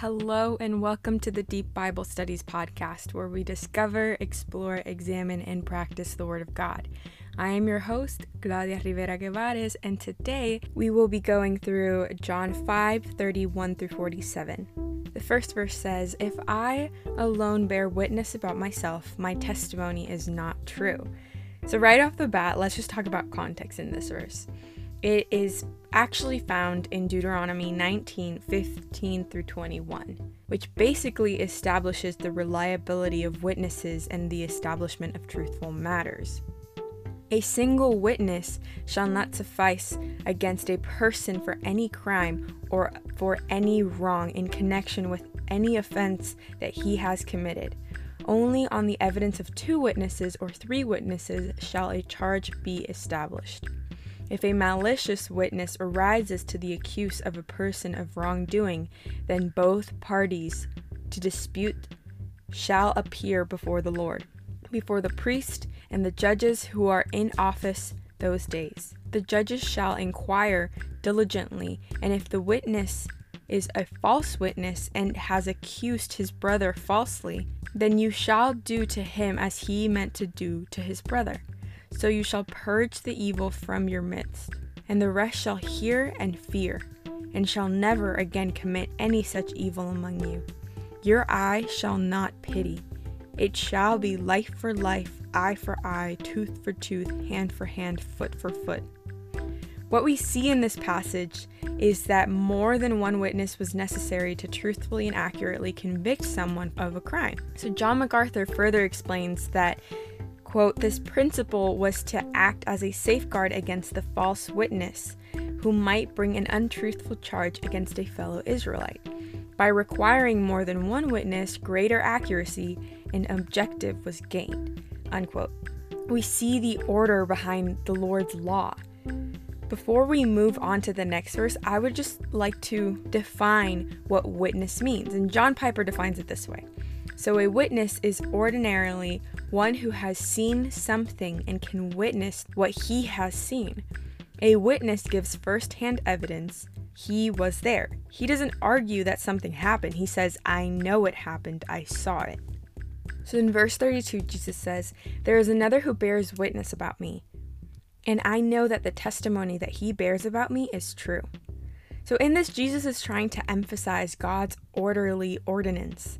Hello, and welcome to the Deep Bible Studies podcast, where we discover, explore, examine, and practice the Word of God. I am your host, Claudia Rivera Guevara, and today we will be going through John 5 31 through 47. The first verse says, If I alone bear witness about myself, my testimony is not true. So, right off the bat, let's just talk about context in this verse. It is actually found in Deuteronomy 19 15 through 21, which basically establishes the reliability of witnesses and the establishment of truthful matters. A single witness shall not suffice against a person for any crime or for any wrong in connection with any offense that he has committed. Only on the evidence of two witnesses or three witnesses shall a charge be established. If a malicious witness arises to the accuse of a person of wrongdoing, then both parties to dispute shall appear before the Lord, before the priest and the judges who are in office those days. The judges shall inquire diligently, and if the witness is a false witness and has accused his brother falsely, then you shall do to him as he meant to do to his brother. So you shall purge the evil from your midst, and the rest shall hear and fear, and shall never again commit any such evil among you. Your eye shall not pity. It shall be life for life, eye for eye, tooth for tooth, hand for hand, foot for foot. What we see in this passage is that more than one witness was necessary to truthfully and accurately convict someone of a crime. So, John MacArthur further explains that Quote, this principle was to act as a safeguard against the false witness who might bring an untruthful charge against a fellow Israelite. By requiring more than one witness, greater accuracy and objective was gained. Unquote. We see the order behind the Lord's law. Before we move on to the next verse, I would just like to define what witness means. And John Piper defines it this way So, a witness is ordinarily one who has seen something and can witness what he has seen. A witness gives first hand evidence. He was there. He doesn't argue that something happened. He says, I know it happened. I saw it. So in verse 32, Jesus says, There is another who bears witness about me, and I know that the testimony that he bears about me is true. So in this, Jesus is trying to emphasize God's orderly ordinance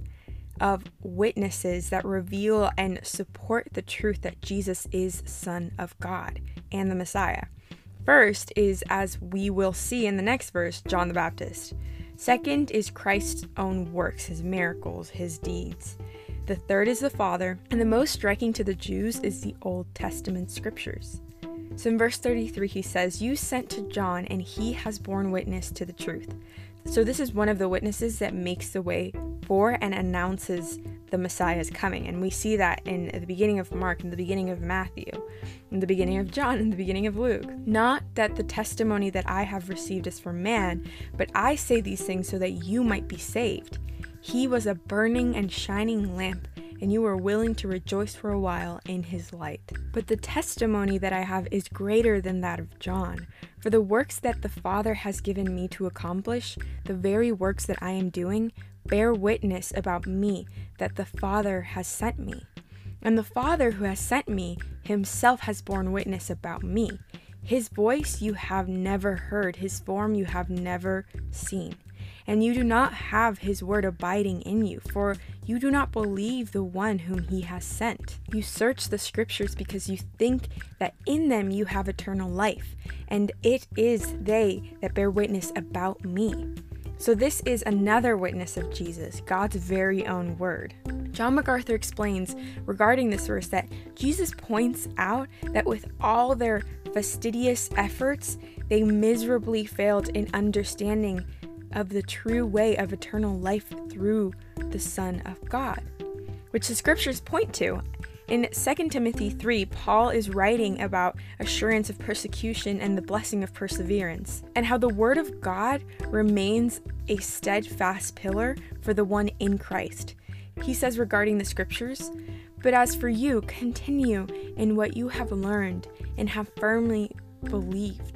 of witnesses that reveal and support the truth that Jesus is Son of God and the Messiah. First is, as we will see in the next verse, John the Baptist. Second is Christ's own works, his miracles, his deeds. The third is the Father, and the most striking to the Jews is the Old Testament scriptures. So in verse 33, he says, You sent to John, and he has borne witness to the truth. So this is one of the witnesses that makes the way for and announces the Messiah's coming. And we see that in the beginning of Mark, in the beginning of Matthew, in the beginning of John, in the beginning of Luke. Not that the testimony that I have received is from man, but I say these things so that you might be saved. He was a burning and shining lamp and you were willing to rejoice for a while in his light. But the testimony that I have is greater than that of John. For the works that the Father has given me to accomplish, the very works that I am doing, bear witness about me that the Father has sent me. And the Father who has sent me himself has borne witness about me. His voice you have never heard, his form you have never seen. And you do not have his word abiding in you, for you do not believe the one whom he has sent. You search the scriptures because you think that in them you have eternal life, and it is they that bear witness about me. So, this is another witness of Jesus, God's very own word. John MacArthur explains regarding this verse that Jesus points out that with all their fastidious efforts, they miserably failed in understanding of the true way of eternal life through the Son of God, which the scriptures point to. In 2 Timothy 3, Paul is writing about assurance of persecution and the blessing of perseverance, and how the Word of God remains a steadfast pillar for the one in Christ. He says regarding the Scriptures, But as for you, continue in what you have learned and have firmly believed,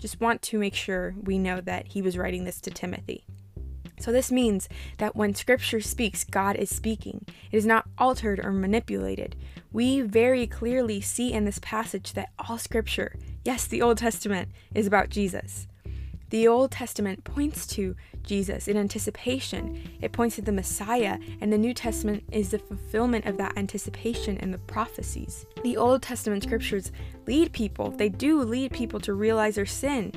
Just want to make sure we know that he was writing this to Timothy. So, this means that when Scripture speaks, God is speaking. It is not altered or manipulated. We very clearly see in this passage that all Scripture, yes, the Old Testament, is about Jesus. The Old Testament points to Jesus in anticipation, it points to the Messiah, and the New Testament is the fulfillment of that anticipation in the prophecies. The Old Testament scriptures lead people, they do lead people to realize their sin.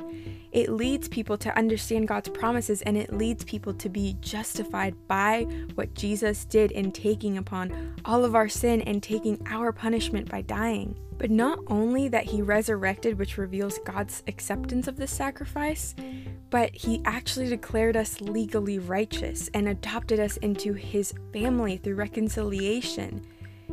It leads people to understand God's promises and it leads people to be justified by what Jesus did in taking upon all of our sin and taking our punishment by dying. But not only that he resurrected, which reveals God's acceptance of this sacrifice, but he actually declared us legally righteous and adopted us into his family through reconciliation.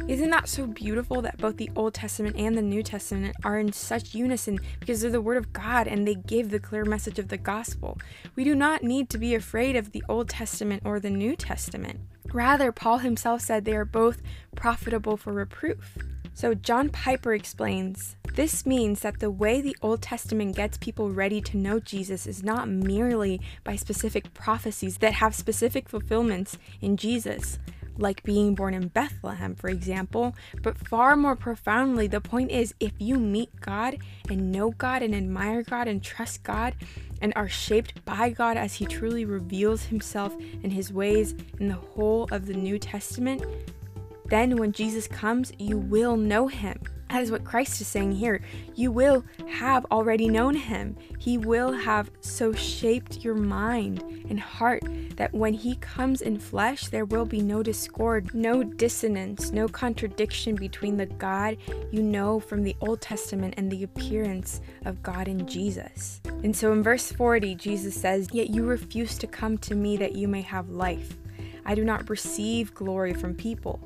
Isn't that so beautiful that both the Old Testament and the New Testament are in such unison because they're the Word of God and they give the clear message of the gospel? We do not need to be afraid of the Old Testament or the New Testament. Rather, Paul himself said they are both profitable for reproof. So, John Piper explains this means that the way the Old Testament gets people ready to know Jesus is not merely by specific prophecies that have specific fulfillments in Jesus, like being born in Bethlehem, for example, but far more profoundly, the point is if you meet God and know God and admire God and trust God and are shaped by God as He truly reveals Himself and His ways in the whole of the New Testament, then when Jesus comes, you will know Him. That is what Christ is saying here. You will have already known him. He will have so shaped your mind and heart that when he comes in flesh, there will be no discord, no dissonance, no contradiction between the God you know from the Old Testament and the appearance of God in Jesus. And so in verse 40, Jesus says, Yet you refuse to come to me that you may have life. I do not receive glory from people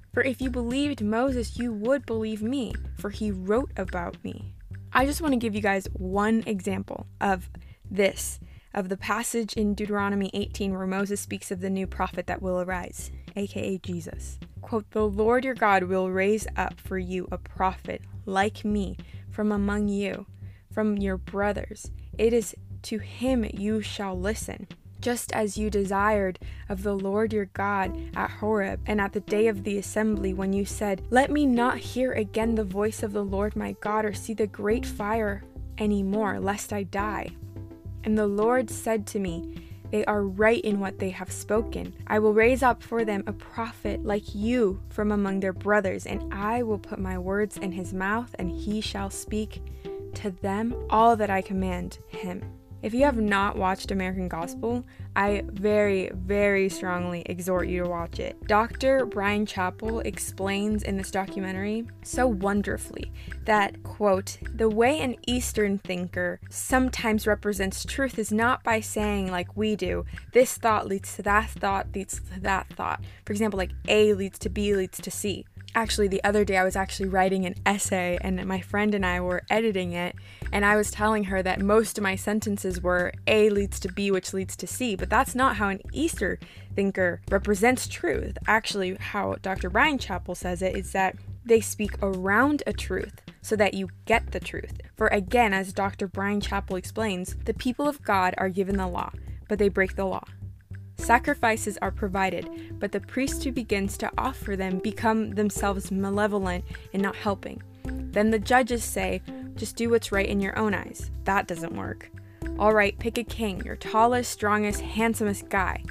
For if you believed Moses, you would believe me, for he wrote about me. I just want to give you guys one example of this, of the passage in Deuteronomy 18 where Moses speaks of the new prophet that will arise, aka Jesus. Quote, The Lord your God will raise up for you a prophet like me from among you, from your brothers. It is to him you shall listen just as you desired of the Lord your God at Horeb and at the day of the assembly, when you said, Let me not hear again the voice of the Lord my God or see the great fire any more, lest I die. And the Lord said to me, They are right in what they have spoken. I will raise up for them a prophet like you from among their brothers, and I will put my words in his mouth, and he shall speak to them all that I command him. If you have not watched American Gospel, I very, very strongly exhort you to watch it. Dr. Bryan Chapell explains in this documentary so wonderfully that, quote, the way an Eastern thinker sometimes represents truth is not by saying, like we do, this thought leads to that thought, leads to that thought. For example, like A leads to B leads to C actually the other day I was actually writing an essay and my friend and I were editing it and I was telling her that most of my sentences were A leads to B which leads to C, but that's not how an Easter thinker represents truth. Actually, how Dr. Bryan Chapell says it is that they speak around a truth so that you get the truth. For again, as Dr. Bryan Chapell explains, the people of God are given the law, but they break the law. Sacrifices are provided, but the priest who begins to offer them become themselves malevolent and not helping. Then the judges say, just do what's right in your own eyes. That doesn't work. All right, pick a king, your tallest, strongest, handsomest guy.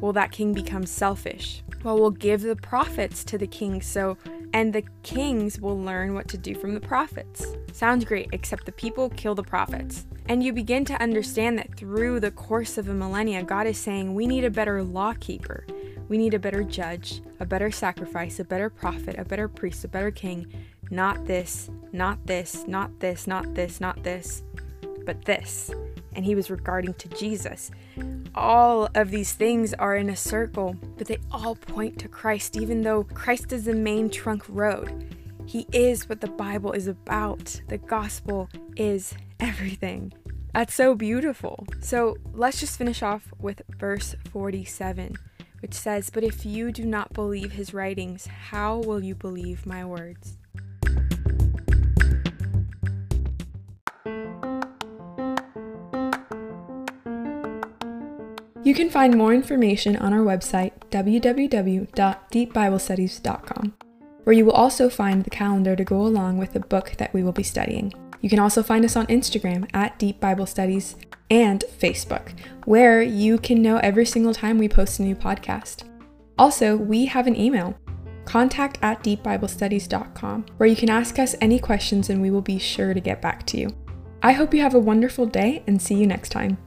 Well, that king becomes selfish. Well, we'll give the prophets to the king so and the kings will learn what to do from the prophets. Sounds great, except the people kill the prophets. And you begin to understand that through the course of a millennia, God is saying we need a better lawkeeper. We need a better judge, a better sacrifice, a better prophet, a better priest, a better king. Not this, not this, not this, not this, not this, but this. And he was regarding to Jesus. All of these things are in a circle, but they all point to Christ, even though Christ is the main trunk road. He is what the Bible is about. The gospel is everything. That's so beautiful. So let's just finish off with verse 47 which says, But if you do not believe his writings, how will you believe my words? You can find more information on our website, www.deepbiblestudies.com, where you will also find the calendar to go along with the book that we will be studying. You can also find us on Instagram at Deep Bible Studies and Facebook, where you can know every single time we post a new podcast. Also, we have an email, contact at deepbiblestudies.com, where you can ask us any questions and we will be sure to get back to you. I hope you have a wonderful day and see you next time.